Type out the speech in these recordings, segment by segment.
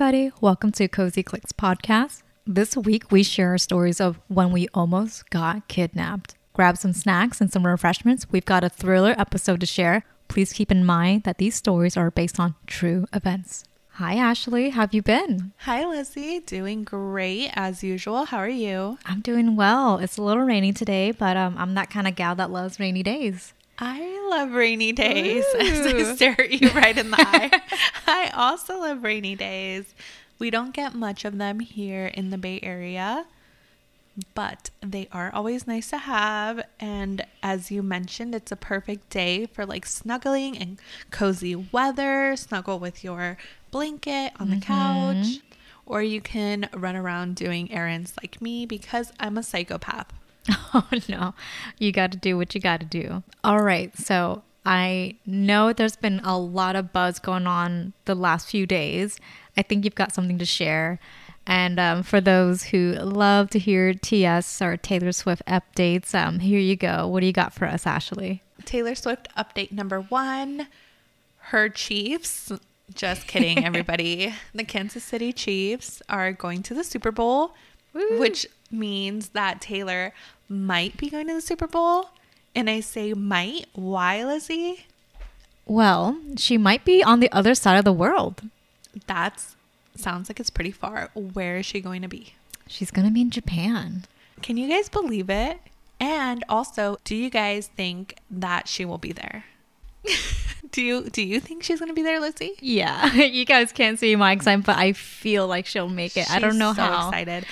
Everybody. Welcome to Cozy Cliques podcast. This week, we share stories of when we almost got kidnapped. Grab some snacks and some refreshments. We've got a thriller episode to share. Please keep in mind that these stories are based on true events. Hi, Ashley. How have you been? Hi, Lizzie. Doing great as usual. How are you? I'm doing well. It's a little rainy today, but um, I'm that kind of gal that loves rainy days. I love rainy days. As I stare at you right in the eye. I also love rainy days. We don't get much of them here in the Bay Area, but they are always nice to have. And as you mentioned, it's a perfect day for like snuggling and cozy weather. Snuggle with your blanket on the mm-hmm. couch. Or you can run around doing errands like me because I'm a psychopath. Oh no, you got to do what you got to do. All right, so I know there's been a lot of buzz going on the last few days. I think you've got something to share. And um, for those who love to hear TS or Taylor Swift updates, um, here you go. What do you got for us, Ashley? Taylor Swift update number one her Chiefs. Just kidding, everybody. the Kansas City Chiefs are going to the Super Bowl, Woo. which means that Taylor might be going to the Super Bowl. And I say might. Why, Lizzie? Well, she might be on the other side of the world. That sounds like it's pretty far. Where is she going to be? She's going to be in Japan. Can you guys believe it? And also, do you guys think that she will be there? do you do you think she's going to be there, Lizzie? Yeah, you guys can't see my excitement, but I feel like she'll make it. I don't know so how. excited.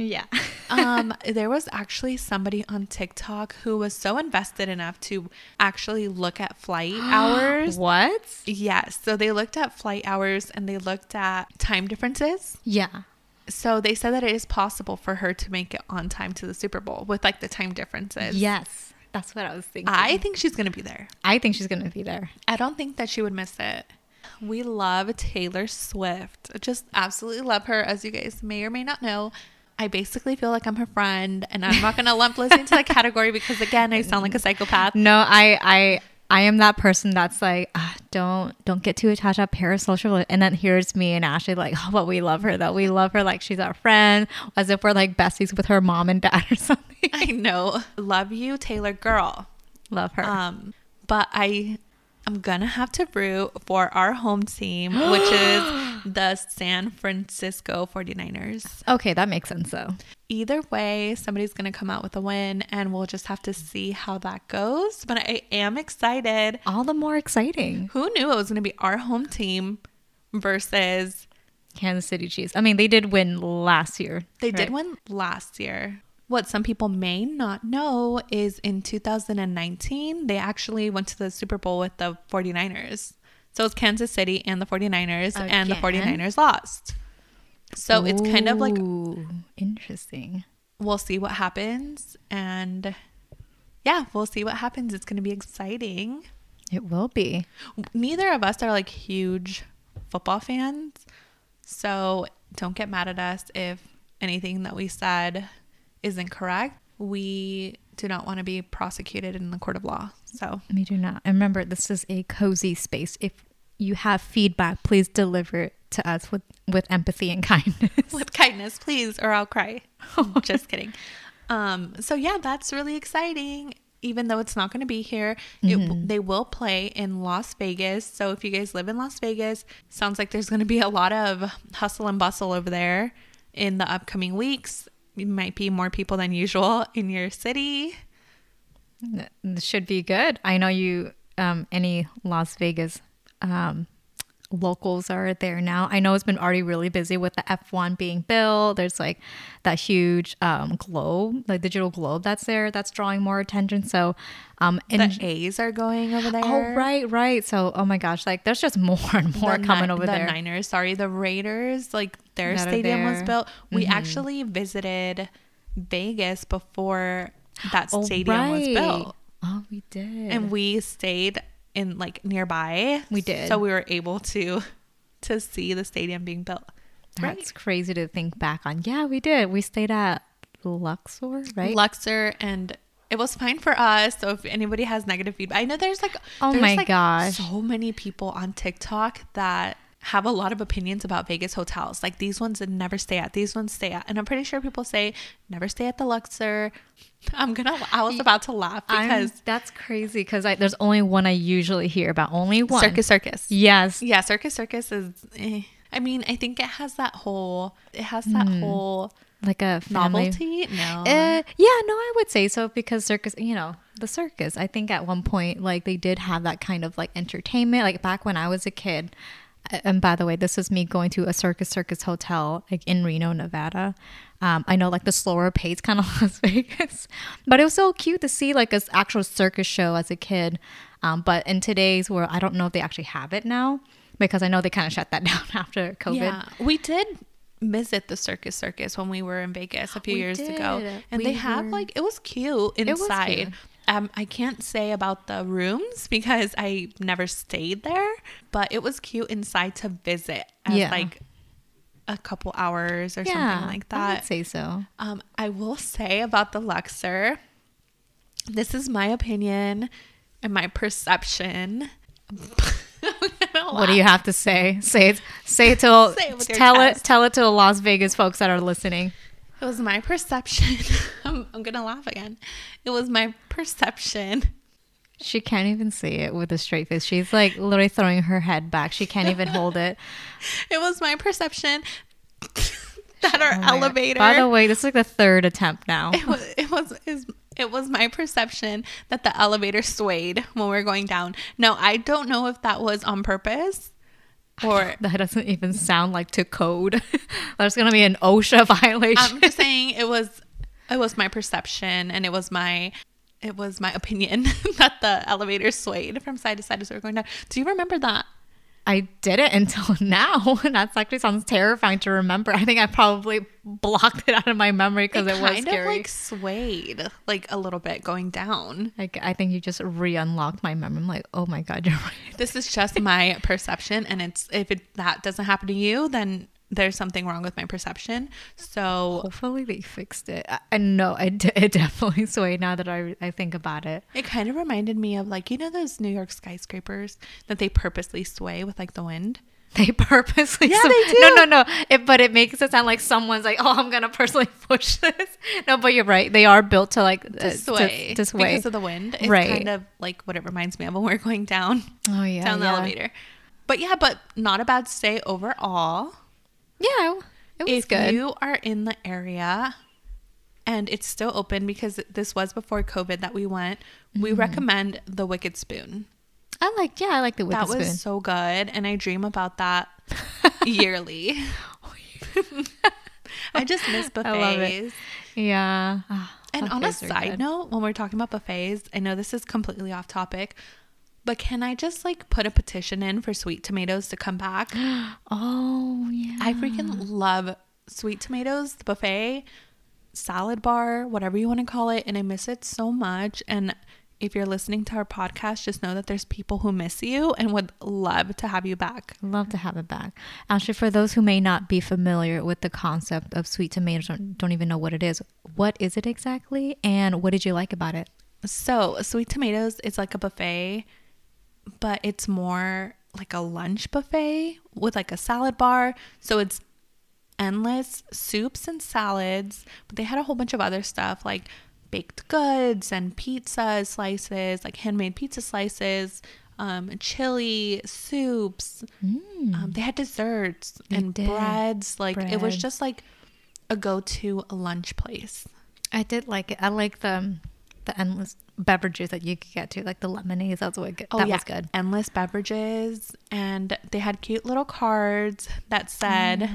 Yeah. um, there was actually somebody on TikTok who was so invested enough to actually look at flight hours. what? Yes. So they looked at flight hours and they looked at time differences. Yeah. So they said that it is possible for her to make it on time to the Super Bowl with like the time differences. Yes. That's what I was thinking. I think she's going to be there. I think she's going to be there. I don't think that she would miss it. We love Taylor Swift. Just absolutely love her. As you guys may or may not know, I basically feel like I'm her friend, and I'm not going to lump Lizzie into that category because, again, I sound like a psychopath. No, I I I am that person that's like, ah, don't don't get too attached at parasocial. And then here's me and Ashley like, oh, but we love her though. We love her like she's our friend, as if we're like besties with her mom and dad or something. I know. Love you, Taylor girl. love her. Um, but I I'm gonna have to root for our home team, which is the San Francisco 49ers. okay, that makes sense though. Either way, somebody's gonna come out with a win and we'll just have to see how that goes. But I am excited. All the more exciting. Who knew it was gonna be our home team versus Kansas City Chiefs. I mean, they did win last year. they did win last year. What some people may not know is in 2019, they actually went to the Super Bowl with the 49ers. So it's Kansas City and the 49ers, and the Again? 49ers lost. So it's kind of like interesting. we'll see what happens. And yeah, we'll see what happens. It's going to be exciting. It will be. Neither of us are like huge football fans. So don't get mad at us if anything that we said is incorrect. We do not want to be prosecuted in the court of law. So We do not. And remember, this is a cozy space. If you have feedback, please deliver it to us with, with empathy and kindness. with kindness, please, or I'll cry. Just kidding. Um, so yeah, that's really exciting. Even though it's not going to be here, it, they will play in Las Vegas. So if you guys live in Las Vegas, sounds like there's going to be a lot of hustle and bustle over there in the upcoming weeks. It might be more people than usual in your city. This should be good. I know you, um, any Las Vegas um, locals are there now. I know it's been already really busy with the F1 being built. There's like that huge um, globe, like digital globe that's there that's drawing more attention. So, um, and The A's are going over there. Oh right, right. So oh my gosh, like there's just more and more the coming Ni- over the there. Niners, sorry, the Raiders, like their That stadium was built. We Mhm. actually visited Vegas before that Oh, stadium was built, Oh, we did. and we stayed in like nearby. We did. so we were able to to see the stadium being built. That's crazy to think back on. Yeah, we did. We stayed at Luxor, right? Luxor and it was fine for us. So if anybody has negative feedback, I know there's like Oh there's my like gosh. so many people on TikTok that have a lot of opinions about Vegas hotels. Like these ones that never stay at, these ones stay at. And I'm pretty sure people say never stay at the Luxor. I'm gonna I was about to laugh because I'm, that's crazy because there's only one I usually hear about. Only one. Circus Circus. Yes. Yeah, Circus Circus is eh. I mean, I think it has that whole it has that whole like a family. novelty. No. Uh, yeah, no, I would say so because circus, you know, the circus. I think at one point, like they did have that kind of like entertainment. Like back when I was a kid, and by the way, this is me going to a circus circus hotel like in Reno, Nevada. Um, I know like the slower pace kind of Las Vegas, but it was so cute to see like an actual circus show as a kid. Um, but in today's world, I don't know if they actually have it now because I know they kind of shut that down after COVID. Yeah, we did visit the Circus Circus when we were in Vegas a few We years ago, and We they have were- like it was cute was inside. cute. Um, I can't say about the rooms because I never stayed there, but it was cute inside to visit as Yeah. like a couple hours or Yeah, something like that. I would say so. Um, I will say about the Luxor, this is my opinion and my perception. What do you have to say? Say it. Say it to. Say it tell chest. it. Tell it to the Las Vegas folks that are listening. It was my perception. I'm, I'm gonna laugh again. It was my perception. She can't even see it with a straight face. She's like literally throwing her head back. She can't even hold it. It was my perception that our Oh God. elevator. By the way, this is like the third attempt now. it was it was it was my perception that the elevator swayed when we were going down. No, I don't know if that was on purpose or That doesn't even sound like to code. There's gonna be an OSHA violation. I'm just saying it was it was my perception and it was my it was my opinion that the elevator swayed from side to side as we were going down. Do you remember that? I didn't until now. And that's actually sounds terrifying to remember. I think I probably blocked it out of my memory because it, was kind scary. of like swayed like a little bit going down. Like I think you just re-unlocked my memory. I'm like, oh my god, you're right. This is just my perception, and it's if it that doesn't happen to you, then there's something wrong with my perception. So Hopefully they fixed it. I, I know it, it definitely swayed now that I I think about it. it kind of reminded me of like you know those New York skyscrapers that they purposely sway with like the wind. They purposely. Yeah, sw- they No, do. no, no. It, but it makes it sound like someone's like, oh, I'm gonna personally push this. No, but you're right. They are built to like uh, To sway, To, sway. because of the wind. It's Right. kind of like what it reminds me of when we're going down oh yeah. down the yeah. elevator. But yeah, but not a bad stay overall. Yeah, it was if good. you are in the area and it's still open because this was before COVID that we went, Mm-hmm. we recommend the Wicked Spoon. I like. Yeah, I like the wicked Spoon. that was so good, and I dream about that yearly. I just miss buffets. I love it. Yeah. Ah, And on a side good. note, when we're talking about buffets, I know this is completely off topic, but can I just like put a petition in for sweet tomatoes to come back? Oh yeah. I freaking love sweet tomatoes, the buffet, salad bar, whatever you want to call it, and I miss it so much. And if you're listening to our podcast, just know that there's people who miss you and would love to have you back. Love to have it back. Actually, for those who may not be familiar with the concept of sweet tomatoes, or don't even know what it is, what is it exactly, and what did you like about it? So, sweet tomatoes is like a buffet, but it's more like a lunch buffet with like a salad bar. So, it's endless soups and salads, but they had a whole bunch of other stuff like baked goods and pizza slices, like handmade pizza slices, um, chili, soups. Um, they had desserts They and did. breads. Like, it was just like a go to lunch place. I did like it. I like the the endless beverages that you could get to, like the lemonades. That's what good. Oh that yeah, was good. endless beverages, and they had cute little cards that said,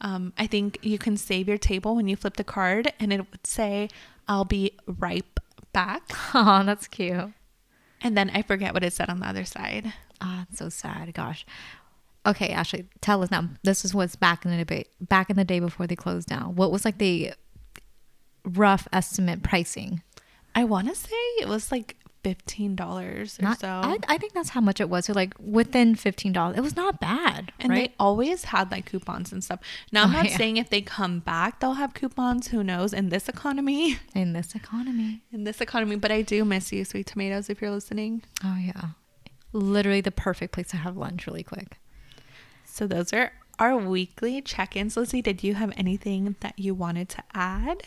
um, "I think you can save your table when you flip the card, and it would say, "I'll be right back." Oh, that's cute. And then I forget what it said on the other side. Ah, it's so sad. Gosh. Okay, Ashley, tell us now. This is what's back in the debate. Back in the day before they closed down. What was like the rough estimate pricing? I want to say it was like fifteen dollars or Not, so. I, I think that's how much it was. So like within fifteen dollars. It was not bad, and right? they always had like coupons and stuff. Now I'm Oh, not yeah. saying if they come back they'll have coupons. Who knows? In this economy, in this economy. in this economy. But I do miss you, sweet tomatoes. If you're listening. Oh yeah, literally the perfect place to have lunch really quick. So those are our weekly check-ins. Lizzie, did you have anything that you wanted to add?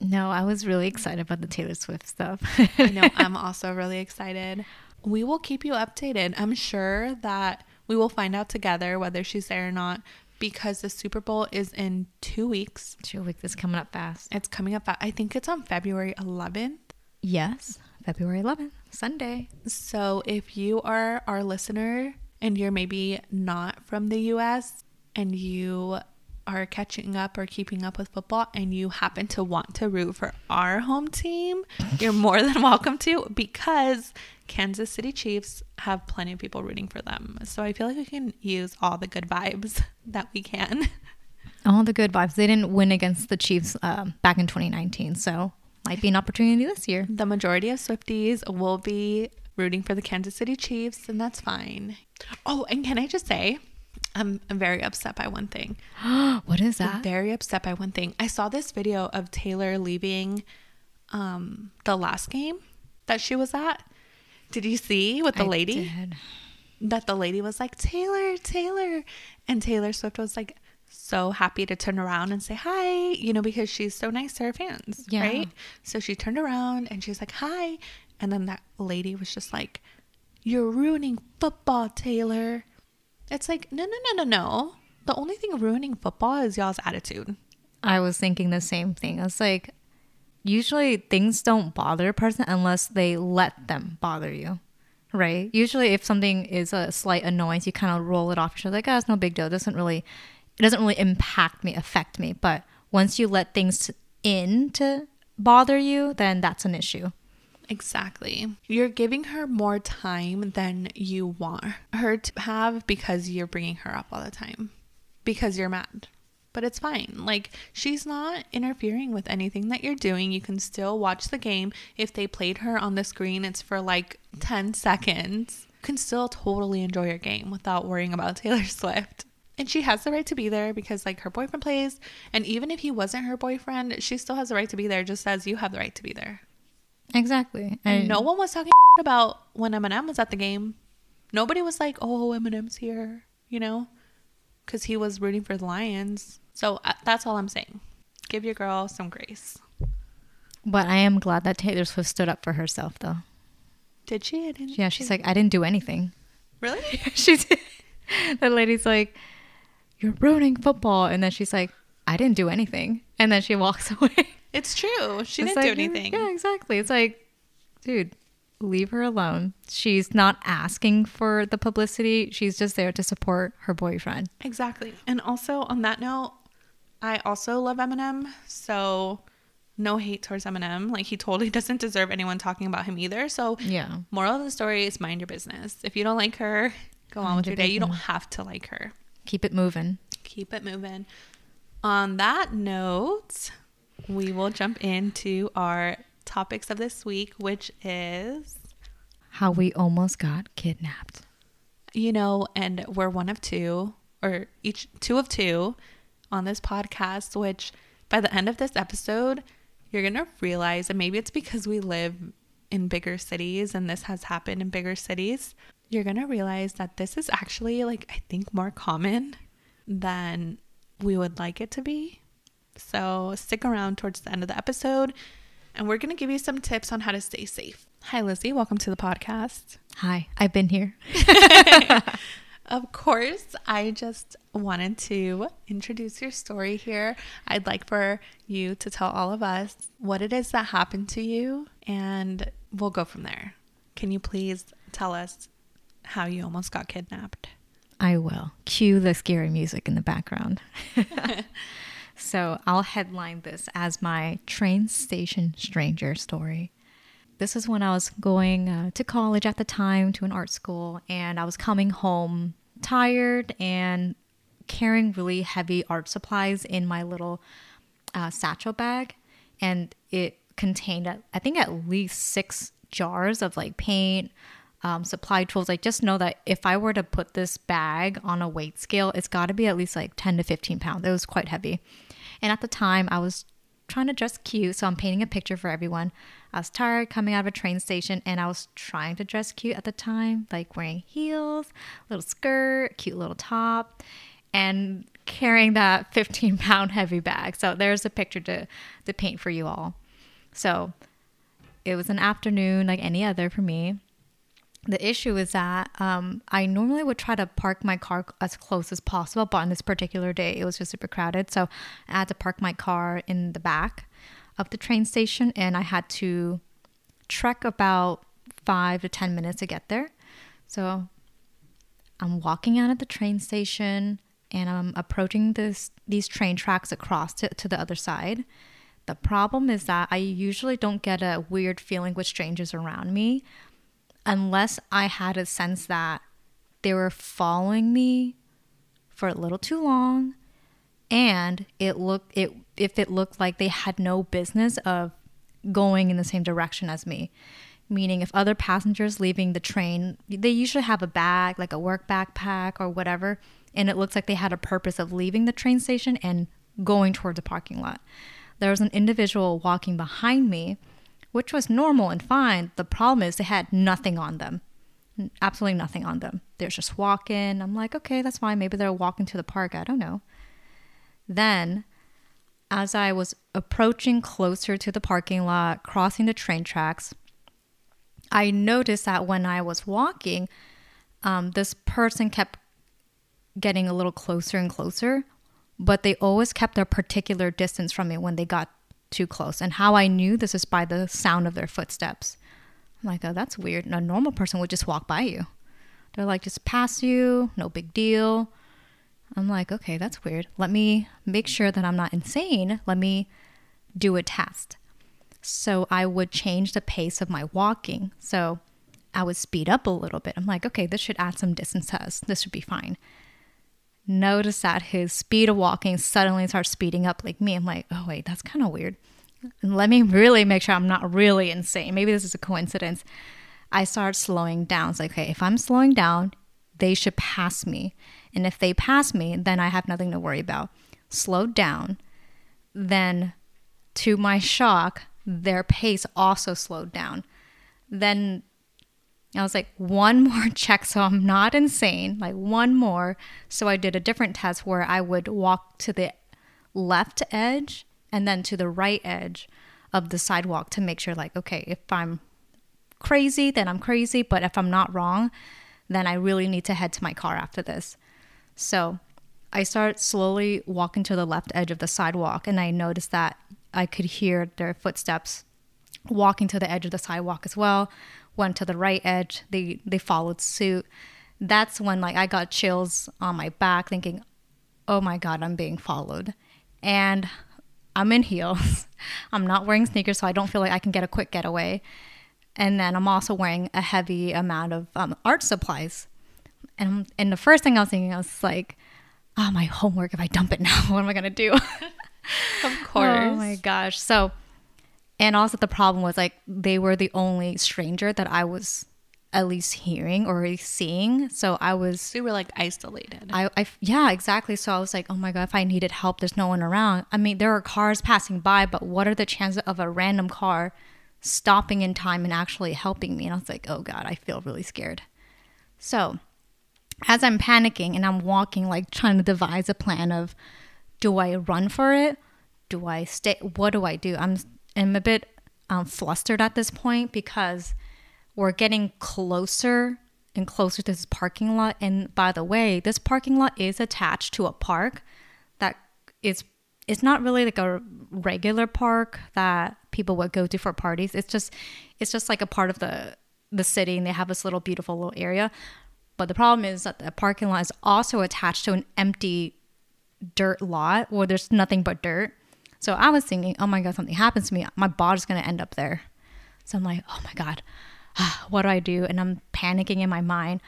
No, I was really excited about the Taylor Swift stuff. I know I'm also really excited. We will keep you updated. I'm sure that we will find out together whether she's there or not because the Super Bowl is in two weeks. Two weeks is coming up fast. It's coming up. I think it's on February 11th. Yes, February 11th, Sunday. So if you are our listener and you're maybe not from the US and you are catching up or keeping up with football and you happen to want to root for our home team, you're more than welcome to because Kansas City Chiefs have plenty of people rooting for them. So I feel like we can use all the good vibes that we can. All the good vibes. They didn't win against the Chiefs um, back in 2019, so might be an opportunity this year. The majority of Swifties will be rooting for the Kansas City Chiefs, and that's fine. Oh, and can I just say, I'm, I'm very upset by one thing. what is that? I'm very upset by one thing. I saw this video of Taylor leaving um, the last game that she was at. Did you see with the I lady? did. That the lady was like, Taylor, Taylor. And Taylor Swift was like, so happy to turn around and say hi, you know, because she's so nice to her fans, Yeah. right? So she turned around and she was like, hi. And then that lady was just like, You're ruining football, Taylor. It's like, no, no, no, no, no. The only thing ruining football is y'all's attitude. I was thinking the same thing. It's like usually things don't bother a person unless they let them bother you. Right? Usually if something is a slight annoyance, you kind of roll it off You're like, oh, it's no big deal. It doesn't really it doesn't really impact me, affect me. But once you let things in to bother you, then that's an issue. Exactly. You're giving her more time than you want her to have because you're bringing her up all the time because you're mad. But it's fine. Like, she's not interfering with anything that you're doing. You can still watch the game. If they played her on the screen, it's for like 10 seconds. You can still totally enjoy your game without worrying about Taylor Swift. And she has the right to be there because, like, her boyfriend plays. And even if he wasn't her boyfriend, she still has the right to be there, just as you have the right to be there. Exactly. And And no one was talking about when Eminem was at the game. Nobody was like, "Oh, Eminem's here," you know, because he was rooting for the Lions. So uh, that's all I'm saying. Give your girl some grace. but I am glad that Taylor Swift stood up for herself though. Did she? I. Yeah, she's like, I didn't do anything. really? she did. The lady's like, "You're ruining football," and then she's like, "I didn't do anything," and then she walks away. It's true. She It's didn't do mm, anything. Yeah, exactly. It's like, dude, leave her alone. She's not asking for the publicity. She's just there to support her boyfriend. Exactly. And also on that note, I also love Eminem. So no hate towards Eminem. Like he totally doesn't deserve anyone talking about him either. So Yeah. moral of the story is mind your business. If you don't like her, go on with your your day. You don't have to like her. Keep it moving. keep it moving. On that note, we will jump into our topics of this week, which is, How we almost got kidnapped. you know, and we're one of two, or each two of two on this podcast, which by the end of this episode, you're going to realize, and maybe it's because we live in bigger cities and this has happened in bigger cities, you're going to realize that this is actually, like, I think more common than we would like it to be. So stick around towards the end of the episode and we're going to give you some tips on how to stay safe. Hi, Lizzie. Welcome to the podcast. Hi, I've been here. Of course, I just wanted to introduce your story here. I'd like for you to tell all of us what it is that happened to you, and we'll go from there. Can you please tell us how you almost got kidnapped? I will. Cue the scary music in the background. so I'll headline this as my train station stranger story. This is when I was going uh, to college at the time to an art school, and I was coming home tired and carrying really heavy art supplies in my little uh, satchel bag, and it contained, I think, at least six jars of like paint, um, supply tools. I just know that if I were to put this bag on a weight scale, it's got to be at least like 10 to 15 pounds. It was quite heavy. And at the time, I was trying to dress cute, so I'm painting a picture for everyone. I was tired coming out of a train station and I was trying to dress cute at the time, like wearing heels, little skirt, cute little top, and carrying that 15 pound heavy bag. So there's a picture to, to paint for you all. So it was an afternoon like any other for me. The issue is that um, I normally would try to park my car as close as possible, but on this particular day, it was just super crowded. So I had to park my car in the back of the train station and I had to trek about five to 10 minutes to get there. So I'm walking out of the train station and I'm approaching this these train tracks across to, to the other side. The problem is that I usually don't get a weird feeling with strangers around me unless I had a sense that they were following me for a little too long and it looked it if it looked like they had no business of going in the same direction as me. Meaning if other passengers leaving the train they usually have a bag like a work backpack or whatever and it looks like they had a purpose of leaving the train station and going towards the parking lot. There was an individual walking behind me which was normal and fine. The problem is they had nothing on them. Absolutely nothing on them. They're just walking. I'm like okay that's fine. Maybe they're walking to the park. I don't know. Then, as I was approaching closer to the parking lot, crossing the train tracks, I noticed that when I was walking, um, this person kept getting a little closer and closer, but they always kept a particular distance from me when they got too close. And how I knew this is by the sound of their footsteps. I'm like, oh, that's weird. A normal person would just walk by you. They're like, just pass you, no big deal. I'm like, okay, that's weird. Let me make sure that I'm not insane. Let me do a test. So I would change the pace of my walking. So I would speed up a little bit. I'm like, okay, this should add some distance to us. This should be fine. Notice that his speed of walking suddenly starts speeding up like me. I'm like, oh, wait, that's kind of weird. And let me really make sure I'm not really insane. Maybe this is a coincidence. I start slowing down. It's like, okay, if I'm slowing down, they should pass me. And if they pass me, then I have nothing to worry about. Slowed down. Then, to my shock, their pace also slowed down. Then I was like, one more check so I'm not insane, like one more. So I did a different test where I would walk to the left edge and then to the right edge of the sidewalk to make sure, like, okay, if I'm crazy, then I'm crazy. But if I'm not wrong, then I really need to head to my car after this. So I start slowly walking to the left edge of the sidewalk, and I noticed that I could hear their footsteps walking to the edge of the sidewalk as well. Went to the right edge. They they followed suit. That's when like I got chills on my back, thinking, "Oh my god, I'm being followed," and I'm in heels. I'm not wearing sneakers, so I don't feel like I can get a quick getaway. And then I'm also wearing a heavy amount of um, art supplies and and the first thing I was thinking, I was like, oh, my homework. If I dump it now, what am I gonna do? of course. Oh my gosh. So, and also the problem was like they were the only stranger that I was at least hearing or seeing. So I was. So you were like isolated. I, I, yeah, exactly. So I was like, oh my god, if I needed help, there's no one around. I mean, there are cars passing by, but what are the chances of a random car stopping in time and actually helping me? And I was like, oh god, I feel really scared. So as I'm panicking and I'm walking, like trying to devise a plan of do I run for it? Do I stay? What do I do? I'm, I'm a bit um, flustered at this point because we're getting closer and closer to this parking lot. And by the way, this parking lot is attached to a park that is it's not really like a regular park that people would go to for parties. It's just it's just like a part of the the city and they have this little beautiful little area. But the problem is that the parking lot is also attached to an empty dirt lot where there's nothing but dirt. So I was thinking, oh my God, something happens to me. My body's going to end up there. So I'm like, oh my God, what do I do? And I'm panicking in my mind.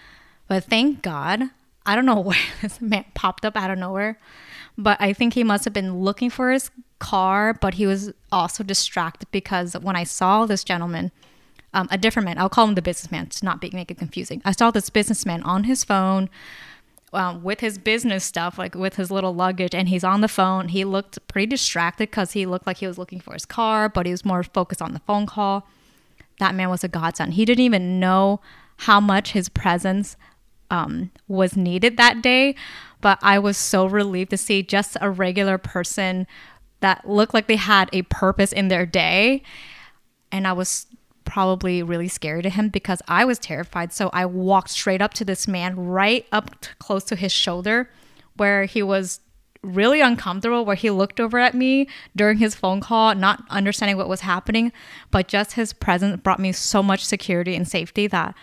But thank God, I don't know where this man popped up out of nowhere. But I think he must have been looking for his car, but he was also distracted because when I saw this gentleman, um, a different man. I'll call him the businessman to not be, make it confusing. I saw this businessman on his phone um, with his business stuff, like with his little luggage, and he's on the phone. He looked pretty distracted because he looked like he was looking for his car, but he was more focused on the phone call. That man was a godsend. He didn't even know how much his presence um, was needed that day, but I was so relieved to see just a regular person that looked like they had a purpose in their day. And I was probably really scary to him because I was terrified. So I walked straight up to this man, right up close to his shoulder, where he was really uncomfortable, where he looked over at me during his phone call, not understanding what was happening. But just his presence brought me so much security and safety that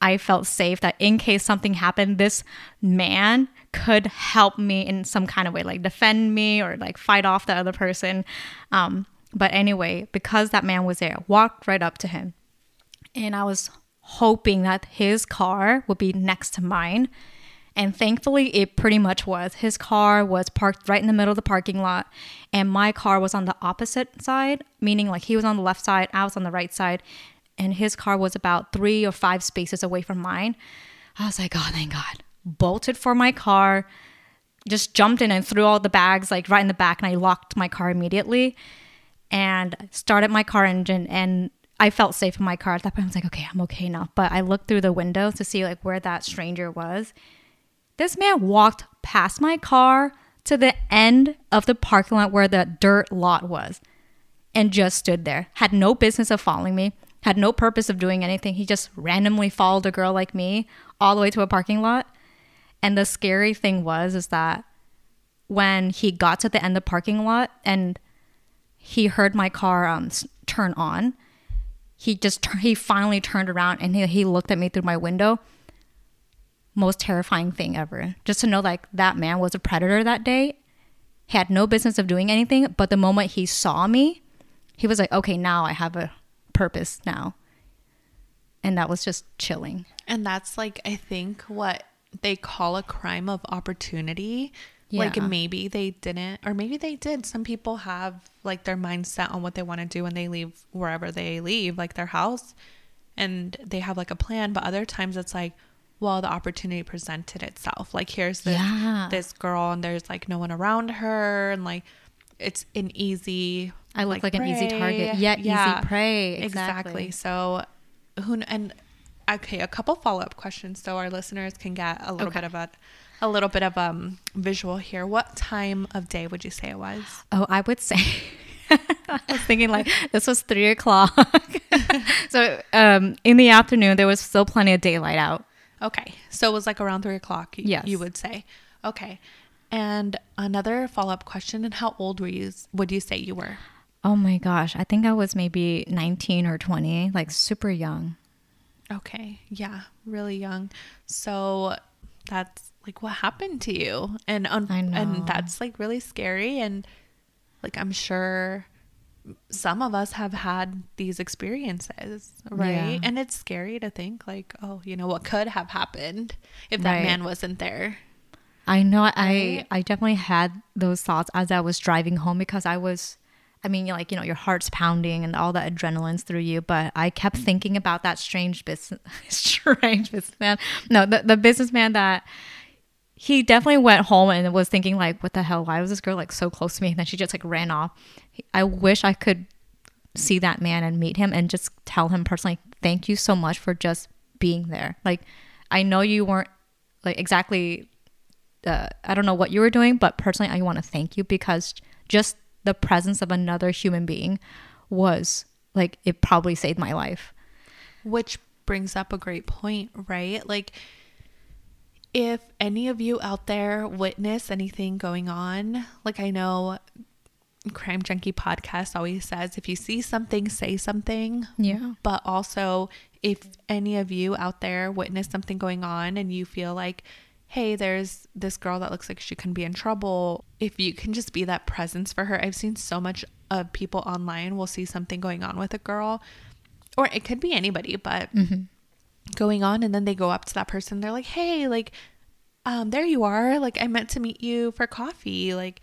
I felt safe that in case something happened, this man could help me in some kind of way, like defend me or like fight off the other person. Um, but anyway, because that man was there, walked right up to him. And I was hoping that his car would be next to mine. And thankfully, it pretty much was. His car was parked right in the middle of the parking lot, and my car was on the opposite side, meaning like he was on the left side, I was on the right side and his car was about three or five spaces away from mine. I was like, oh, thank God. Bolted for my car, just jumped in and threw all the bags like right in the back, and I locked my car immediately and started my car engine. And I felt safe in my car at that point. I was like, okay, I'm okay now. But I looked through the window to see like where that stranger was. This man walked past my car to the end of the parking lot where the dirt lot was and just stood there. Had no business of following me had no purpose of doing anything. He just randomly followed a girl like me all the way to a parking lot. And the scary thing was is that when he got to the end of the parking lot and he heard my car um, turn on, he just he finally turned around and he, he looked at me through my window. Most terrifying thing ever. Just to know like that man was a predator that day. He had no business of doing anything, but the moment he saw me, he was like, "Okay, now I have a purpose now. And that was just chilling. And that's like, I think, what they call a crime of opportunity. Yeah. Like maybe they didn't, or maybe they did. Some people have like their mindset on what they want to do when they leave wherever they leave, like their house, and they have like a plan. But other times it's like, well, the opportunity presented itself. Like here's this yeah. this girl, and there's like no one around her, and like it's an easy I look like, like an easy target. Yet yeah, easy prey. Exactly. exactly. So who and okay, a couple follow up questions so our listeners can get a little okay. bit of a a little bit of um visual here. What time of day would you say it was? Oh, I would say I was thinking like this was three o'clock. so um in the afternoon there was still plenty of daylight out. Okay. So it was like around three o'clock, yes. you would say. Okay. And another follow up question, and how old were you would you say you were? Oh my gosh. I think I was maybe 19 or 20, like super young. Okay. Yeah. Really young. So that's like what happened to you. And, un- and that's like really scary. And like, I'm sure some of us have had these experiences, right? Yeah. And it's scary to think like, oh, you know, what could have happened if that right. man wasn't there. I know I I definitely had those thoughts as I was driving home because I was I mean, like, you know, your heart's pounding and all that adrenaline's through you. But I kept thinking about that strange business, strange businessman. No, the, the businessman that he definitely went home and was thinking, like, what the hell? Why was this girl like so close to me? And then she just like ran off. I wish I could see that man and meet him and just tell him personally, thank you so much for just being there. Like, I know you weren't like exactly, uh, I don't know what you were doing, but personally, I want to thank you because just the presence of another human being was like it probably saved my life. Which brings up a great point, right? Like if any of you out there witness anything going on, like I know Crime Junkie podcast always says if you see something, say something. Yeah. But also, if any of you out there witness something going on and you feel like hey, there's this girl that looks like she can be in trouble. If you can just be that presence for her. I've seen so much of people online will see something going on with a girl, or it could be anybody, but mm-hmm. Going on, and then they go up to that person. They're like, hey, like, um, there you are. Like, I meant to meet you for coffee. Like,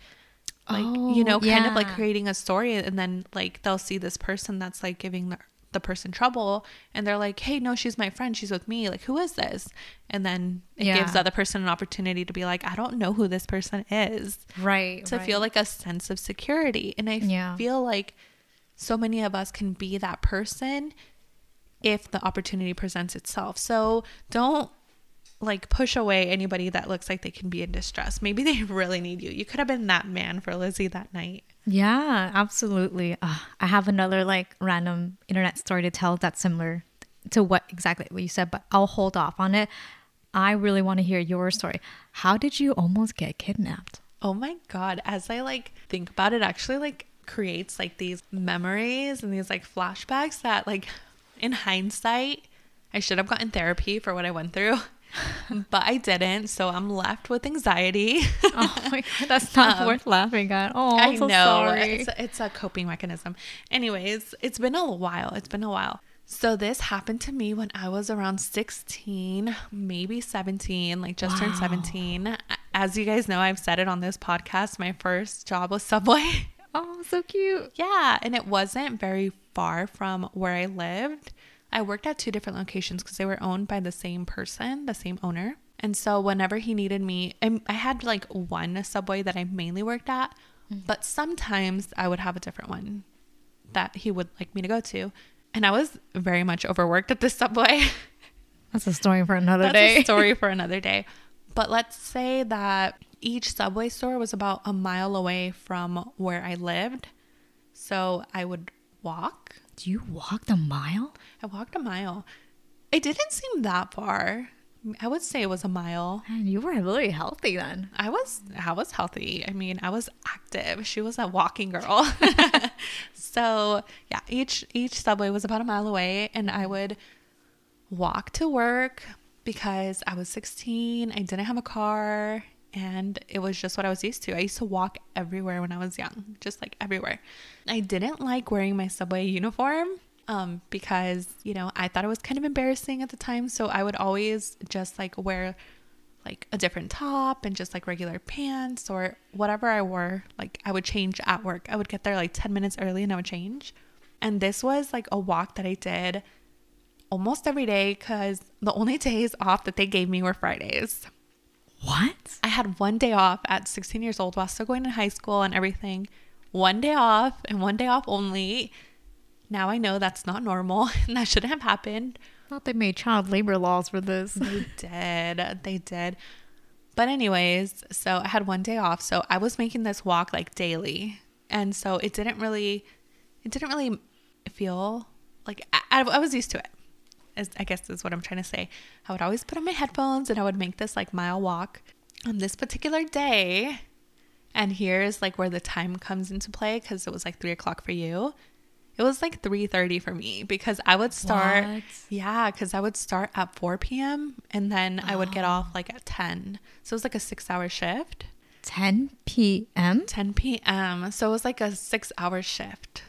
like oh, you know, kind yeah. of like creating a story, and then like they'll see this person that's like giving the the person trouble and they're like, hey, no, she's my friend. She's with me. Like, who is this? And then it Yeah. gives the other person an opportunity to be like, I don't know who this person is. Right. To feel like a sense of security. And I Yeah. feel like so many of us can be that person if the opportunity presents itself. So don't like push away anybody that looks like they can be in distress. Maybe they really need you. You could have been that man for Lizzie that night. Yeah, absolutely. Uh, I have another like random internet story to tell that's similar to what exactly what you said, but I'll hold off on it. I really want to hear your story. How did you almost get kidnapped? Oh my god, as I like think about it actually like creates like these memories and these like flashbacks that like in hindsight I should have gotten therapy for what I went through. but I didn't, so I'm left with anxiety. Oh my god, that's not um, worth laughing at. Oh, I I'm so know. sorry. It's, it's a coping mechanism. Anyways, it's been a while. It's been a while. So this happened to me when I was around 16, maybe 17, like just turned 17. As you guys know, I've said it on this podcast. My first job was Subway. oh, so cute. yeah, and it wasn't very far from where I lived. I worked at two different locations because they were owned by the same person, the same owner. And so whenever he needed me, I had like one Subway that I mainly worked at, mm-hmm. but sometimes I would have a different one that he would like me to go to. And I was very much overworked at this Subway. That's a story for another That's day. a story for another day. But let's say that each Subway store was about a mile away from where I lived. So I would walk. Do you walk a mile? I walked a mile. It didn't seem that far. I would say it was a mile. Man, you were really healthy then. I was I was healthy. I mean, I was active. She was a walking girl. so, yeah, each each subway was about a mile away and I would walk to work because I was 16. I didn't have a car and it was just what I was used to. I used to walk everywhere when I was young, just like everywhere. I didn't like wearing my subway uniform um, because, you know, I thought it was kind of embarrassing at the time. So I would always just like wear like a different top and just like regular pants or whatever I wore. Like I would change at work. I would get there like 10 minutes early and I would change. And this was like a walk that I did almost every day because the only days off that they gave me were Fridays. What? I had one day off at 16 years old while still going to high school and everything. One day off and one day off only. Now I know that's not normal and that shouldn't have happened. thought they made child labor laws for this. They did. They did. But, anyways, so I had one day off. So I was making this walk like daily. And so it didn't really, it didn't really feel like I, I, I was used to it. Is, I guess is what I'm trying to say. I would always put on my headphones and I would make this like mile walk on this particular day. And here's like where the time comes into play because it was like three o'clock for you. It was like 3:30 for me because I would start What? yeah, because I would start at 4 p.m. and then I would get off oh. like at 10. So it was like a six hour shift. 10 p.m. 10 p.m. So it was like a six hour shift.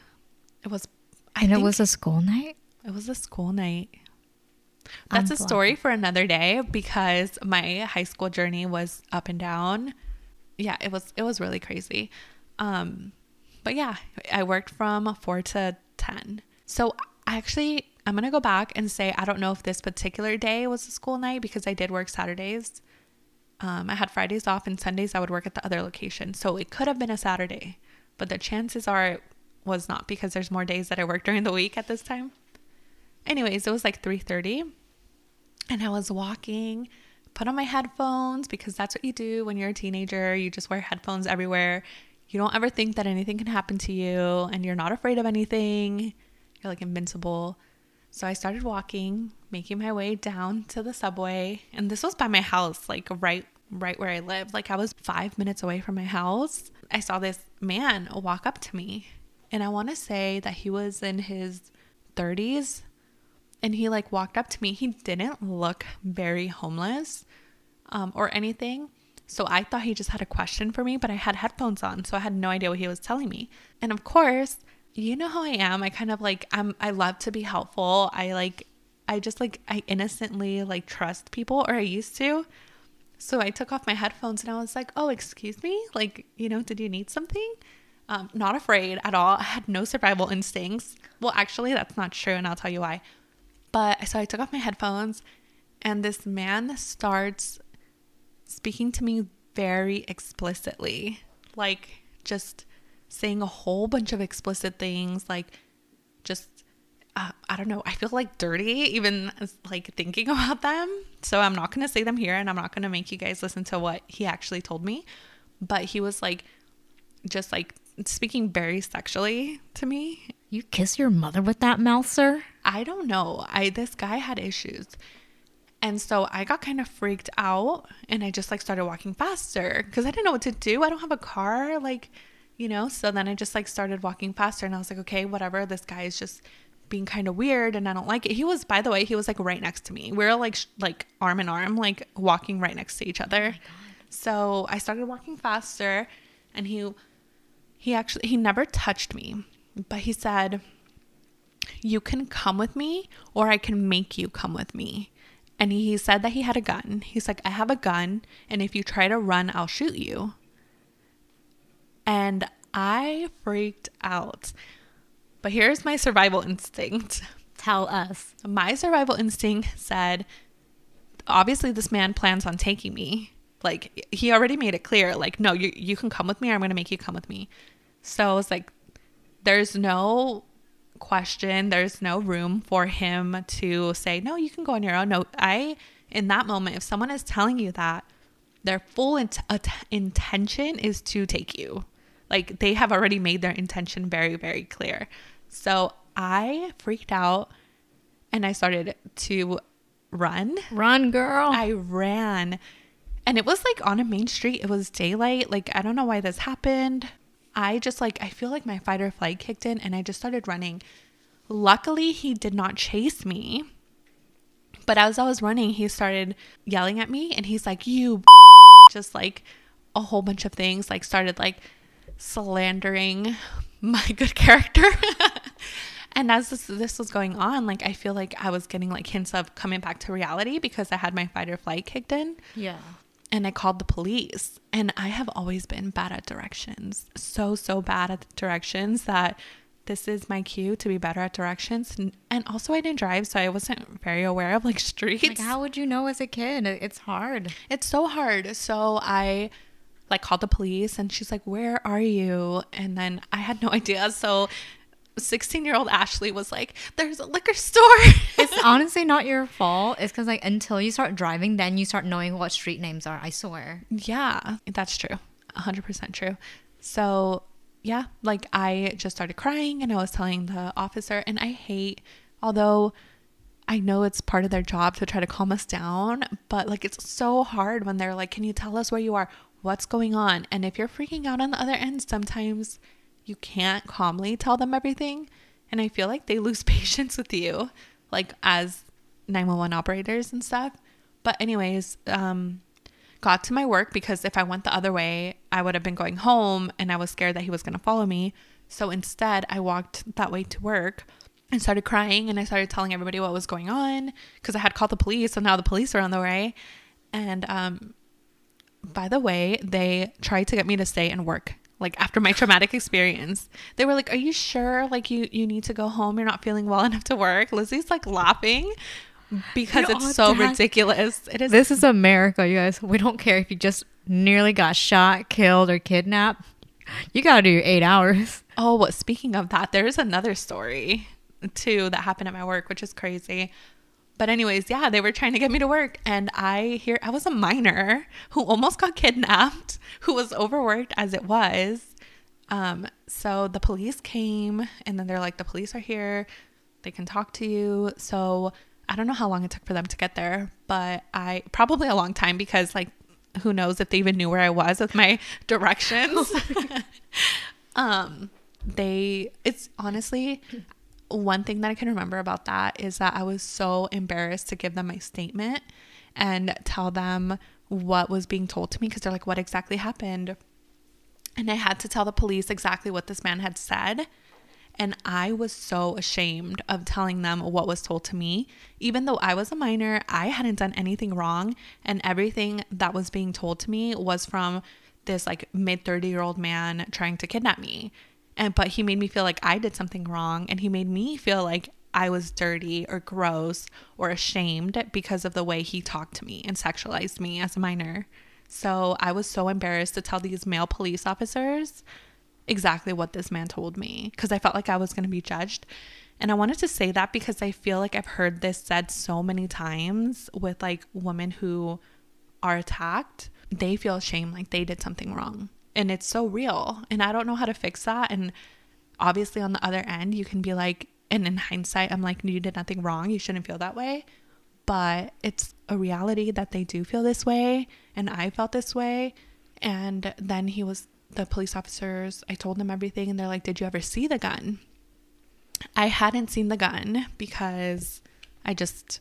It was, I And it was a school night? it was a school night. That's a story for another day because my high school journey was up and down. Yeah, it was it was really crazy. Um but yeah, I worked from 4 to 10. So I actually I'm going to go back and say I don't know if this particular day was a school night because I did work Saturdays. Um, I had Fridays off and Sundays I would work at the other location. So it could have been a Saturday, but the chances are it was not because there's more days that I work during the week at this time. Anyways, it was like 3:30 and I was walking, put on my headphones because that's what you do when you're a teenager. You just wear headphones everywhere. You don't ever think that anything can happen to you and you're not afraid of anything. You're like invincible. So I started walking, making my way down to the subway, and this was by my house, like right right where I lived. Like I was 5 minutes away from my house. I saw this man walk up to me, and I want to say that he was in his 30s and he like walked up to me. He didn't look very homeless um, or anything. So I thought he just had a question for me, but I had headphones on, so I had no idea what he was telling me. And of course, you know how I am. I kind of like I'm I love to be helpful. I like I just like I innocently like trust people or I used to. So I took off my headphones and I was like, "Oh, excuse me? Like, you know, did you need something?" Um, not afraid at all. I had no survival instincts. Well, actually, that's not true, and I'll tell you why. But so I took off my headphones, and this man starts speaking to me very explicitly, like just saying a whole bunch of explicit things, like just uh, I don't know. I feel like dirty even like thinking about them. So I'm not going to say them here and I'm not going to make you guys listen to what he actually told me. But he was like, just like speaking very sexually to me. You kiss your mother with that mouth, sir? I don't know. I this guy had issues. And so I got kind of freaked out and I just like started walking faster because I didn't know what to do. I don't have a car like, you know, so then I just like started walking faster and I was like, okay, whatever. This guy is just being kind of weird and I don't like it. He was by the way, he was like right next to me. We are like sh- like arm in arm like walking right next to each other. Oh so I started walking faster and he he actually he never touched me, but he said, "You can come with me or I can make you come with me." And he said that he had a gun. He's like, "I have a gun, and if you try to run, I'll shoot you." And I freaked out. But here's my survival instinct. Tell us. My survival instinct said, obviously, this man plans on taking me. Like, he already made it clear, like, no, you, you can come with me, or I'm going to make you come with me. So I was like, there's no question, there's no room for him to say, no, you can go on your own. No, I, in that moment, if someone is telling you that, their full int- intention is to take you. Like they have already made their intention very, very clear. So I freaked out and I started to run. Run, girl. I ran. And it was like on a main street. It was daylight. Like, I don't know why this happened. I just like, I feel like my fight or flight kicked in and I just started running. Luckily, he did not chase me. But as I was running, he started yelling at me and he's like, You just like a whole bunch of things, like started like slandering my good character. and as this this was going on, like I feel like I was getting like hints of coming back to reality because I had my fight or flight kicked in. Yeah and I called the police. And I have always been bad at directions. So, so bad at directions that this is my cue to be better at directions. And also, I didn't drive, so I wasn't very aware of like streets. Like, how would you know as a kid? It's hard. It's so hard. So, I like called the police and she's like, Where are you? And then I had no idea. So 16 year old Ashley was like, there's a liquor store. it's honestly not your fault. It's because, like, until you start driving, then you start knowing what street names are. I swear. Yeah, that's true. 100% true. So, yeah, like, I just started crying and I was telling the officer, and I hate, although I know it's part of their job to try to calm us down, but like, it's so hard when they're like, can you tell us where you are? What's going on? And if you're freaking out on the other end, sometimes you can't calmly tell them everything. And I feel like they lose patience with you, like as 911 operators and stuff. But, anyways, um, got to my work because if I went the other way, I would have been going home and I was scared that he was going to follow me. So instead, I walked that way to work and started crying and I started telling everybody what was going on because I had called the police. So now the police are on the way. And um, by the way, they tried to get me to stay and work like after my traumatic experience they were like are you sure like you you need to go home? You're not feeling well enough to work? Lizzie's like laughing because it's so ridiculous. It is this is america you guys. We don't care if you just nearly got shot killed or kidnapped. You gotta do your eight hours. Oh what speaking of that there's another story too that happened at my work which is crazy but anyways, yeah, they were trying to get me to work and I here I was a minor who almost got kidnapped, who was overworked as it was. Um so the police came and then they're like the police are here. They can talk to you. So I don't know how long it took for them to get there, but I probably a long time because like who knows if they even knew where I was with my directions. um they it's honestly one thing that I can remember about that is that I was so embarrassed to give them my statement and tell them what was being told to me because they're like, what exactly happened? And I had to tell the police exactly what this man had said. And I was so ashamed of telling them what was told to me. Even though I was a minor, I hadn't done anything wrong. And everything that was being told to me was from this like mid 30 year old man trying to kidnap me. And but he made me feel like I did something wrong and he made me feel like I was dirty or gross or ashamed because of the way he talked to me and sexualized me as a minor. So I was so embarrassed to tell these male police officers exactly what this man told me because I felt like I was going to be judged. And I wanted to say that because I feel like I've heard this said so many times with like women who are attacked. They feel shame like they did something wrong. And it's so real. And I don't know how to fix that. And obviously, on the other end, you can be like, and in hindsight, I'm like, you did nothing wrong. You shouldn't feel that way. But it's a reality that they do feel this way. And I felt this way. And then he was, the police officers, I told them everything. And they're like, did you ever see the gun? I hadn't seen the gun because I just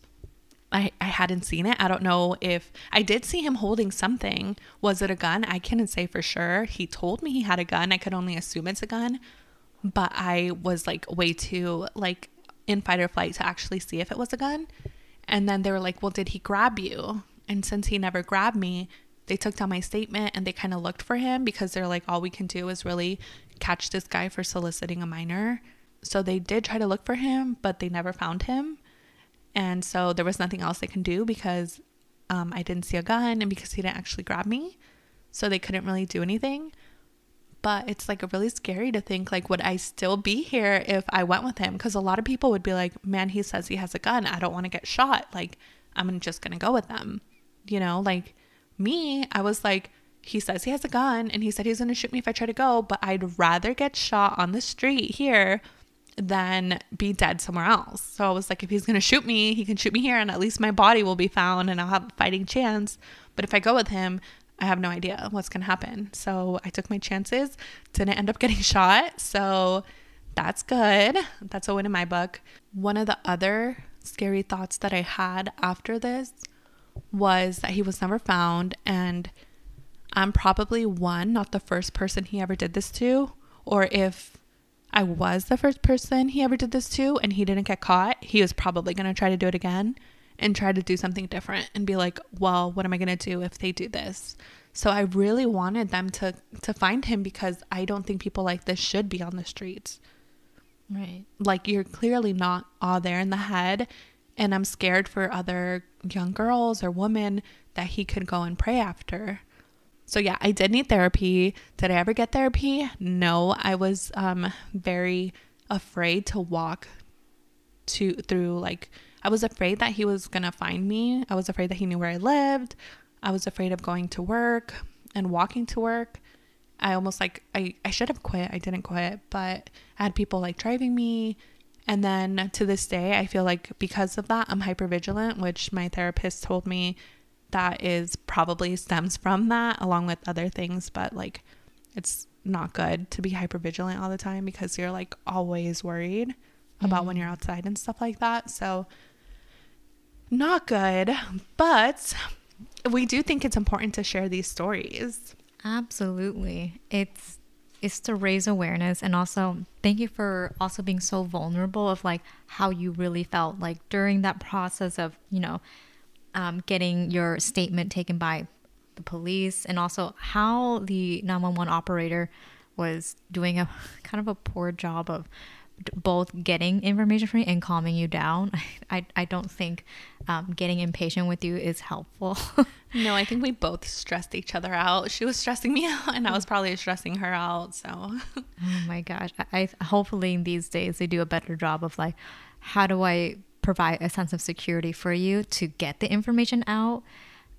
I, I hadn't seen it. I don't know if I did see him holding something. Was it a gun? I couldn't say for sure. He told me he had a gun. I could only assume it's a gun. But I was like way too like in fight or flight to actually see if it was a gun. And then they were like, Well, did he grab you? And since he never grabbed me, they took down my statement and they kind of looked for him because they're like, all we can do is really catch this guy for soliciting a minor. So they did try to look for him, but they never found him. And so there was nothing else they can do because um, I didn't see a gun and because he didn't actually grab me. So they couldn't really do anything. But it's like really scary to think like, would I still be here if I went with him? Because a lot of people would be like, man, he says he has a gun. I don't want to get shot. Like, I'm just going to go with them. You know, like me, I was like, he says he has a gun and he said he's going to shoot me if I try to go, but I'd rather get shot on the street here than be dead somewhere else. So I was like, if he's going to shoot me, he can shoot me here and at least my body will be found and I'll have a fighting chance. But if I go with him, I have no idea what's going to happen. So I took my chances, didn't end up getting shot. So that's good. That's a win in my book. One of the other scary thoughts that I had after this was that he was never found. And I'm probably one, not the first person he ever did this to. Or if I was the first person he ever did this to and he didn't get caught, he was probably going to try to do it again and try to do something different and be like, "Well, what am I going to do if they do this?" So I really wanted them to to find him because I don't think people like this should be on the streets. Right. Like you're clearly not all there in the head and I'm scared for other young girls or women that he could go and prey after. So yeah, I did need therapy. Did I ever get therapy? No, I was um very afraid to walk to through like I was afraid that he was going to find me. I was afraid that he knew where I lived. I was afraid of going to work and walking to work. I almost like I I should have quit. I didn't quit, but I had people like driving me and then to this day, I feel like because of that, I'm hyper vigilant, which my therapist told me that is probably stems from that along with other things but like it's not good to be hyper vigilant all the time because you're like always worried mm-hmm. about when you're outside and stuff like that. So not good but we do think it's important to share these stories. Absolutely. It's it's to raise awareness and also thank you for also being so vulnerable of like how you really felt like during that process of you know um, getting your statement taken by the police and also how the 911 operator was doing a kind of a poor job of both getting information from you and calming you down. I, I don't think um, getting impatient with you is helpful. no, I think we both stressed each other out. She was stressing me out, and I was probably stressing her out. So, oh my gosh, I, I hopefully these days they do a better job of like, how do I provide a sense of security for you to get the information out.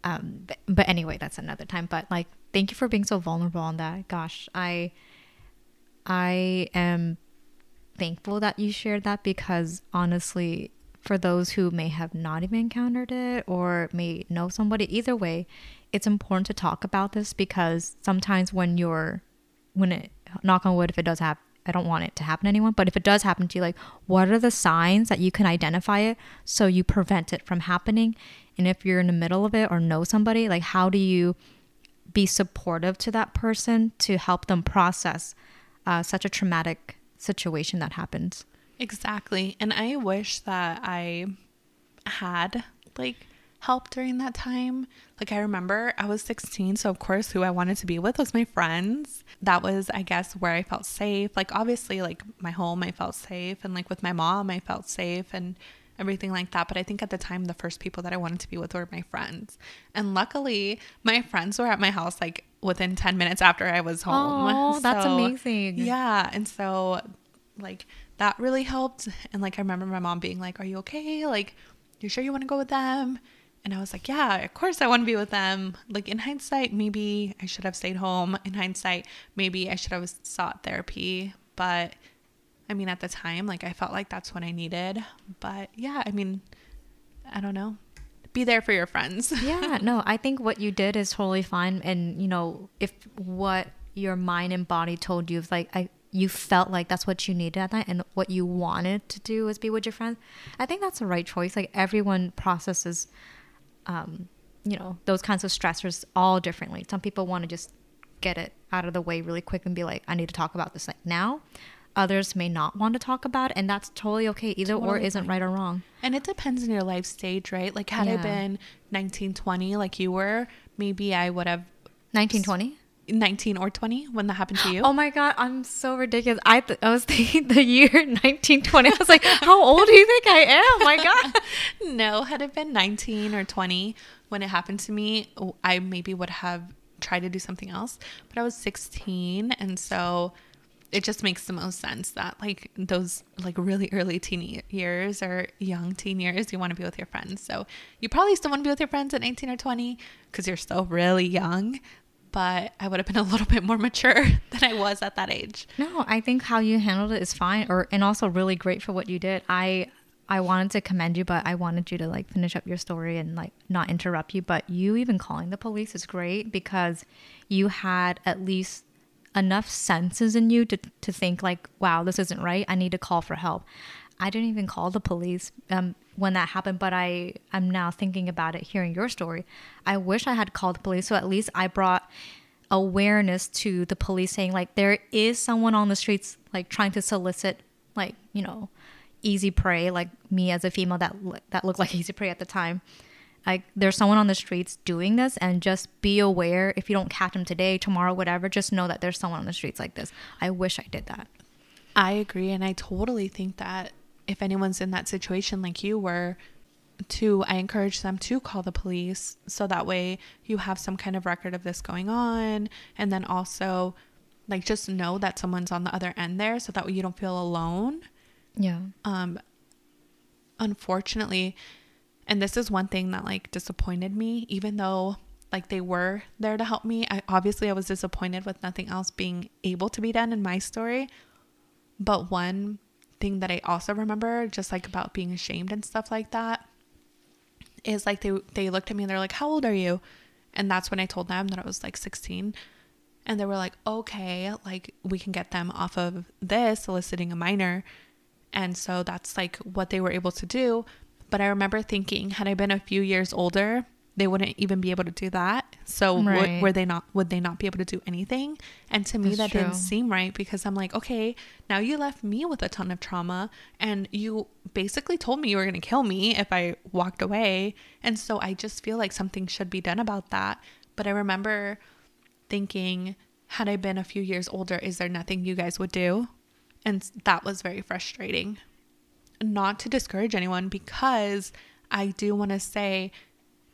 Um, but, but anyway, that's another time. But like, thank you for being so vulnerable on that. Gosh, I, I am thankful that you shared that because honestly, for those who may have not even encountered it or may know somebody, either way, it's important to talk about this because sometimes when you're, when it, knock on wood, if it does happen, I don't want it to happen to anyone, but if it does happen to you, like what are the signs that you can identify it so you prevent it from happening? And if you're in the middle of it or know somebody, like how do you be supportive to that person to help them process uh, such a traumatic situation that happens? Exactly. And I wish that I had like help during that time. Like I remember I was 16, so of course who I wanted to be with was my friends. That was I guess where I felt safe. Like obviously like my home I felt safe and like with my mom I felt safe and everything like that. But I think at the time the first people that I wanted to be with were my friends. And luckily my friends were at my house like within 10 minutes after I was home. Oh, that's So, amazing. Yeah. And so like that really helped. And like I remember my mom being like, Are you okay? Like, you sure you want to go with them? And I was like, Yeah, of course I want to be with them. Like in hindsight, maybe I should have stayed home. In hindsight, maybe I should have sought therapy. But I mean, at the time, like I felt like that's what I needed. But yeah, I mean, I don't know. Be there for your friends. yeah, no, I think what you did is totally fine. And, you know, if what your mind and body told you, if like, I, you felt like that's what you needed at that and what you wanted to do was be with your friends, I think that's the right choice. Like, everyone processes, um, you know, those kinds of stressors all differently. Some people want to just get it out of the way really quick and be like, I need to talk about this like now. Others may not want to talk about it, and that's totally okay. Either or isn't fine. right or wrong. And it depends on your life stage, right? Like, had I been 19, 20, like you were, maybe I would have 1920? 19 or 20 when that happened to you. Oh my god, I'm so ridiculous. I th- I was thinking the year 1920. I was like, how old do you think I am? Oh my god. no, had it been 19 or 20 when it happened to me, I maybe would have tried to do something else. But I was 16, and so it just makes the most sense that like those like really early teen years or young teen years, you want to be with your friends. So you probably still want to be with your friends at 19 or 20 because you're still really young. But I would have been a little bit more mature than I was at that age. No, I think how you handled it is fine, or and also really great for what you did. I I wanted to commend you, but I wanted you to like finish up your story and like not interrupt you. But you even calling the police is great because you had at least enough senses in you to to think like, wow, this isn't right. I need to call for help. I didn't even call the police um, when that happened, but I I'm now thinking about it, hearing your story. I wish I had called the police, so at least I brought awareness to the police saying like there is someone on the streets like trying to solicit like you know easy prey like me as a female that that looked like easy prey at the time like there's someone on the streets doing this and just be aware if you don't catch them today tomorrow whatever just know that there's someone on the streets like this i wish i did that I agree. And I totally think that if anyone's in that situation like you were, to I encourage them to call the police so that way you have some kind of record of this going on and then also like just know that someone's on the other end there so that way you don't feel alone. yeah Um unfortunately, and this is one thing that like disappointed me even though like they were there to help me. I obviously I was disappointed with nothing else being able to be done in my story. But one thing that I also remember, just like about being ashamed and stuff like that, is like they they looked at me and they're like, "How old are you?" And that's when I told them that I was like 16. And they were like, "Okay, like we can get them off of this soliciting a minor." And so that's like what they were able to do. But I remember thinking, had I been a few years older, they wouldn't even be able to do that. So would, were they not? Would they not be able to do anything? And to me, That's that didn't seem right because I'm like, okay, now you left me with a ton of trauma, and you basically told me you were gonna kill me if I walked away. And so I just feel like something should be done about that. But I remember thinking, had I been a few years older, is there nothing you guys would do? And that was very frustrating. Not to discourage anyone, because I do want to say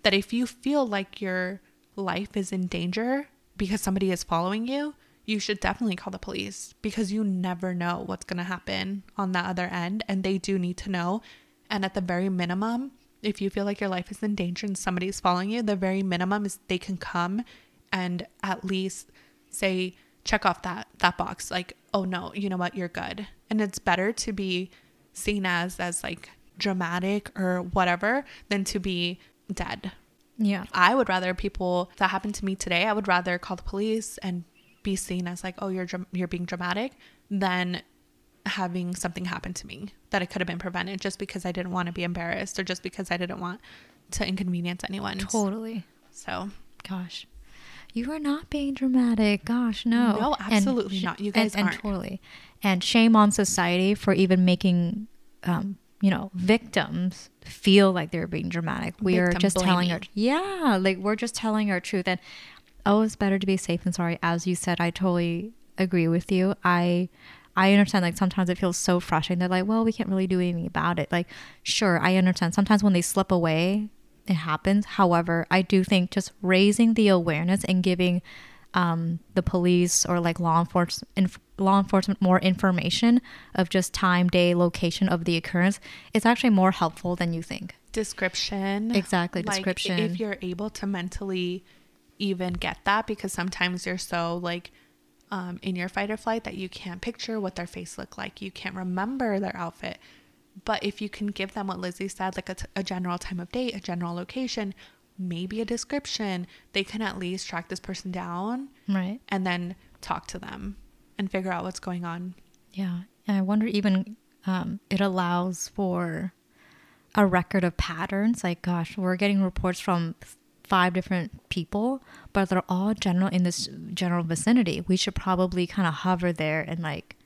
that if you feel like your life is in danger because somebody is following you, you should definitely call the police because you never know what's going to happen on the other end. And they do need to know. And at the very minimum, if you feel like your life is in danger and somebody's following you, the very minimum is they can come and at least say, check off that that box like oh no you know what you're good and it's better to be seen as as like dramatic or whatever than to be dead. Yeah. I would rather people that happened to me today i would rather call the police and be seen as like oh you're you're being dramatic than having something happen to me that it could have been prevented just because i didn't want to be embarrassed or just because i didn't want to inconvenience anyone. Totally. So. Gosh. You are not being dramatic. Gosh no. No, absolutely sh- not. You guys and, and aren't. totally. And shame on society for even making um, you know, victims feel like they're being dramatic. We are Victim just telling our yeah, like we're just telling our truth and oh, it's better to be safe than sorry. As you said, I totally agree with you. I I understand like sometimes it feels so frustrating. They're like, well, we can't really do anything about it. Like, sure, I understand. Sometimes when they slip away, it happens. However, I do think just raising the awareness and giving um, the police or like law enforcement law enforcement more information of just time, day, location of the occurrence is actually more helpful than you think. description. Exactly, Like, description. If you're able to mentally even get that, because sometimes you're so like um, in your fight or flight that you can't picture what their face looked like. You can't remember their outfit. But if you can give them what Lizzie said, like a, t- a general time of day, a general location, maybe a description, they can at least track this person down Right. and then talk to them and figure out what's going on. Yeah. And I wonder even um, it allows for a record of patterns. Like, gosh, we're getting reports from five different people, but they're all general in this general vicinity. We should probably kind of hover there and like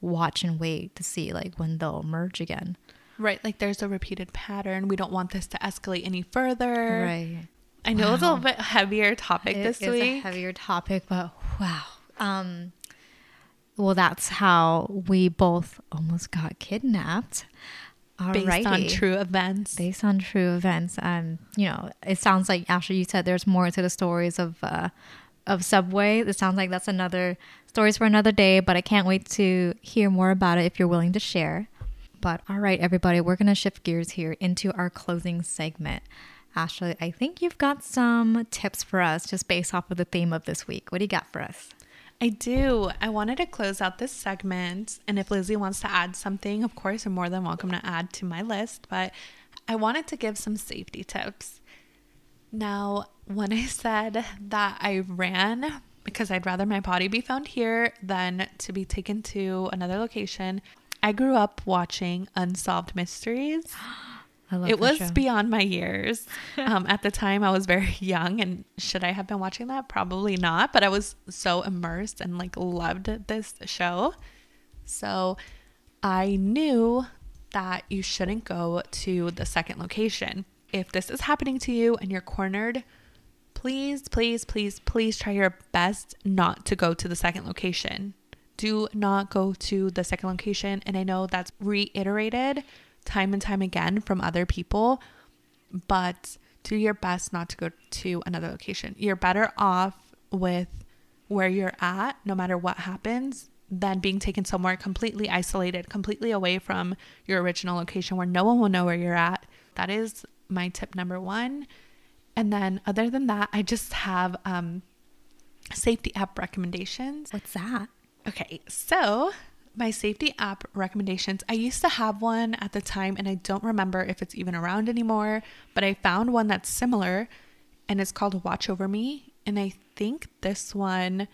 watch and wait to see like when they'll emerge again. Right. Like there's a repeated pattern. We don't want this to escalate any further. Right. I know it's a little bit heavier topic It this week. heavier topic, but wow. Um, well, that's how we both almost got kidnapped. based on true events. based on true events. Um, you know, it sounds like Ashley, you said there's more to the stories of uh, of Subway. It sounds like that's another stories for another day. But I can't wait to hear more about it if you're willing to share. But all right, everybody, we're gonna shift gears here into our closing segment. Ashley, I think you've got some tips for us just based off of the theme of this week. What do you got for us? I do. I wanted to close out this segment. And if Lizzie wants to add something, of course, you're more than welcome to add to my list. But I wanted to give some safety tips. Now, when I said that I ran because I'd rather my body be found here than to be taken to another location, I grew up watching Unsolved Mysteries. I love it was show. beyond my years. Um, at the time, I was very young, and should I have been watching that? Probably not. But I was so immersed and like loved this show. So I knew that you shouldn't go to the second location. If this is happening to you and you're cornered, please, please, please, please try your best not to go to the second location. Do not go to the second location. And I know that's reiterated time and time again from other people, but do your best not to go to another location. You're better off with where you're at, no matter what happens, than being taken somewhere completely isolated, completely away from your original location where no one will know where you're at. That is my tip number one. And then, other than that, I just have um, safety app recommendations. What's that? Okay, so my safety app recommendations. I used to have one at the time and I don't remember if it's even around anymore, but I found one that's similar and it's called Watch Over Me. And I think this one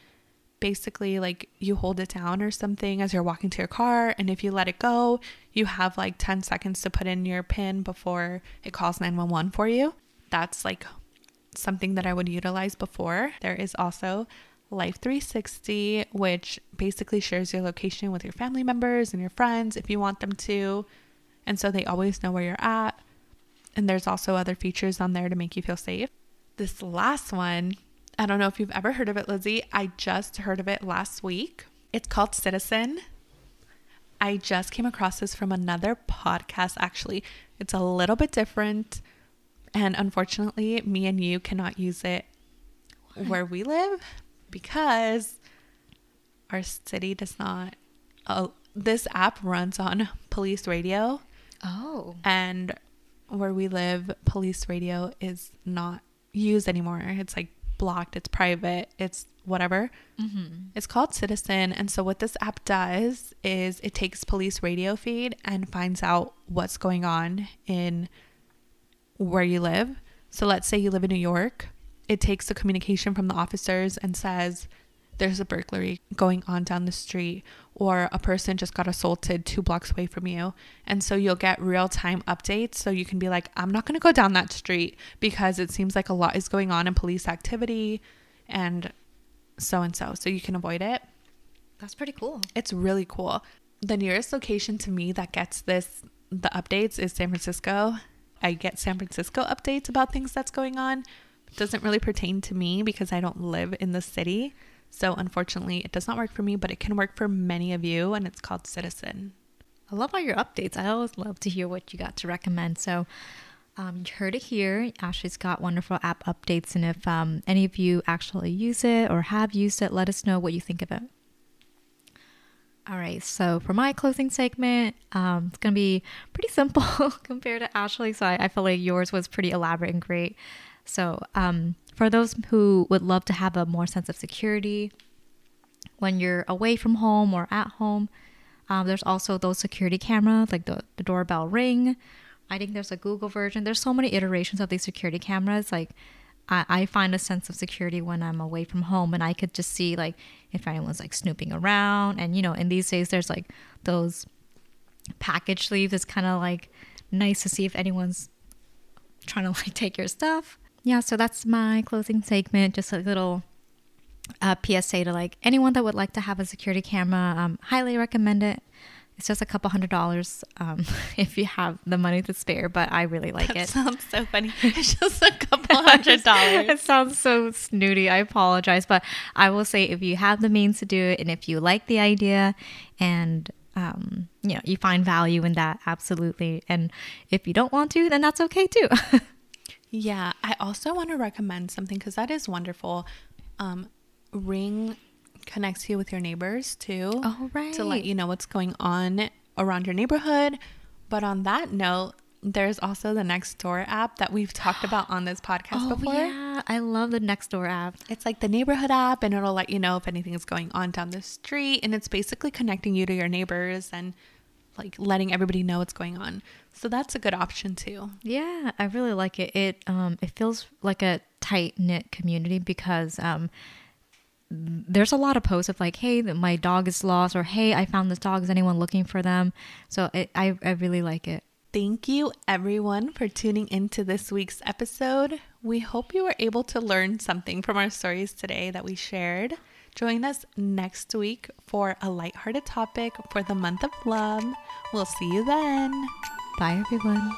basically like you hold it down or something as you're walking to your car and if you let it go, you have like 10 seconds to put in your pin before it calls 911 for you. That's like something that I would utilize before. There is also Life 360, which basically shares your location with your family members and your friends if you want them to. And so they always know where you're at. And there's also other features on there to make you feel safe. This last one, I don't know if you've ever heard of it, Lizzie. I just heard of it last week. It's called Citizen. I just came across this from another podcast, actually. It's a little bit different. And unfortunately, me and you cannot use it where we live because our city does not. Uh, this app runs on police radio, Oh. and where we live, police radio is not used anymore. It's like blocked, it's private, it's whatever. Mm-hmm. It's called Citizen. And so, what this app does is it takes police radio feed and finds out what's going on in where you live. So, let's say you live in New York, it takes the communication from the officers and says, there's a burglary going on down the street, or a person just got assaulted two blocks away from you. And so you'll get real time updates. So you can be like, I'm not going to go down that street because it seems like a lot is going on in police activity and so and so. So you can avoid it. That's pretty cool. It's really cool. The nearest location to me that gets this the updates is San Francisco. I get San Francisco updates about things that's going on. Doesn't really pertain to me because I don't live in the city. So unfortunately, it does not work for me, but it can work for many of you, and it's called Citizen. I love all your updates. I always love to hear what you got to recommend. So, um, you heard it here. Ashley's got wonderful app updates, and if um, any of you actually use it or have used it, let us know what you think of it. All right, so for my closing segment, um, it's gonna be pretty simple compared to Ashley. So I, I feel like yours was pretty elaborate and great. So um, for those who would love to have a more sense of security when you're away from home or at home, um, there's also those security cameras like the, the doorbell ring. I think there's a Google version. There's so many iterations of these security cameras. Like I, I find a sense of security when I'm away from home and I could just see like if anyone's like snooping around. And you know, in these days there's like those package sleeves. It's kind of like nice to see if anyone's trying to like take your stuff. Yeah, so that's my closing segment. Just a little uh, PSA to like anyone that would like to have a security camera. Um, highly recommend it. It's just a couple hundred dollars um, if you have the money to spare, but I really like That it. sounds so funny. It's just a couple hundred dollars. it sounds so snooty. I apologize, but I will say if you have the means to do it, and if you like the idea, and um, you know you find value in that, absolutely. And if you don't want to, then that's okay too. Yeah, I also want to recommend something because that is wonderful. Um, Ring connects you with your neighbors too. Oh, To let you know what's going on around your neighborhood. But on that note, there's also the Nextdoor app that we've talked about on this podcast oh before. yeah, I love the Nextdoor app. It's like the neighborhood app, and it'll let you know if anything is going on down the street. And it's basically connecting you to your neighbors and like letting everybody know what's going on. So that's a good option too. Yeah, I really like it. It um it feels like a tight knit community because um there's a lot of posts of like, hey, my dog is lost, or hey, I found this dog. Is anyone looking for them? So it, I I really like it. Thank you, everyone, for tuning into this week's episode. We hope you were able to learn something from our stories today that we shared. Join us next week for a lighthearted topic for the month of love. We'll see you then. Bye, everyone.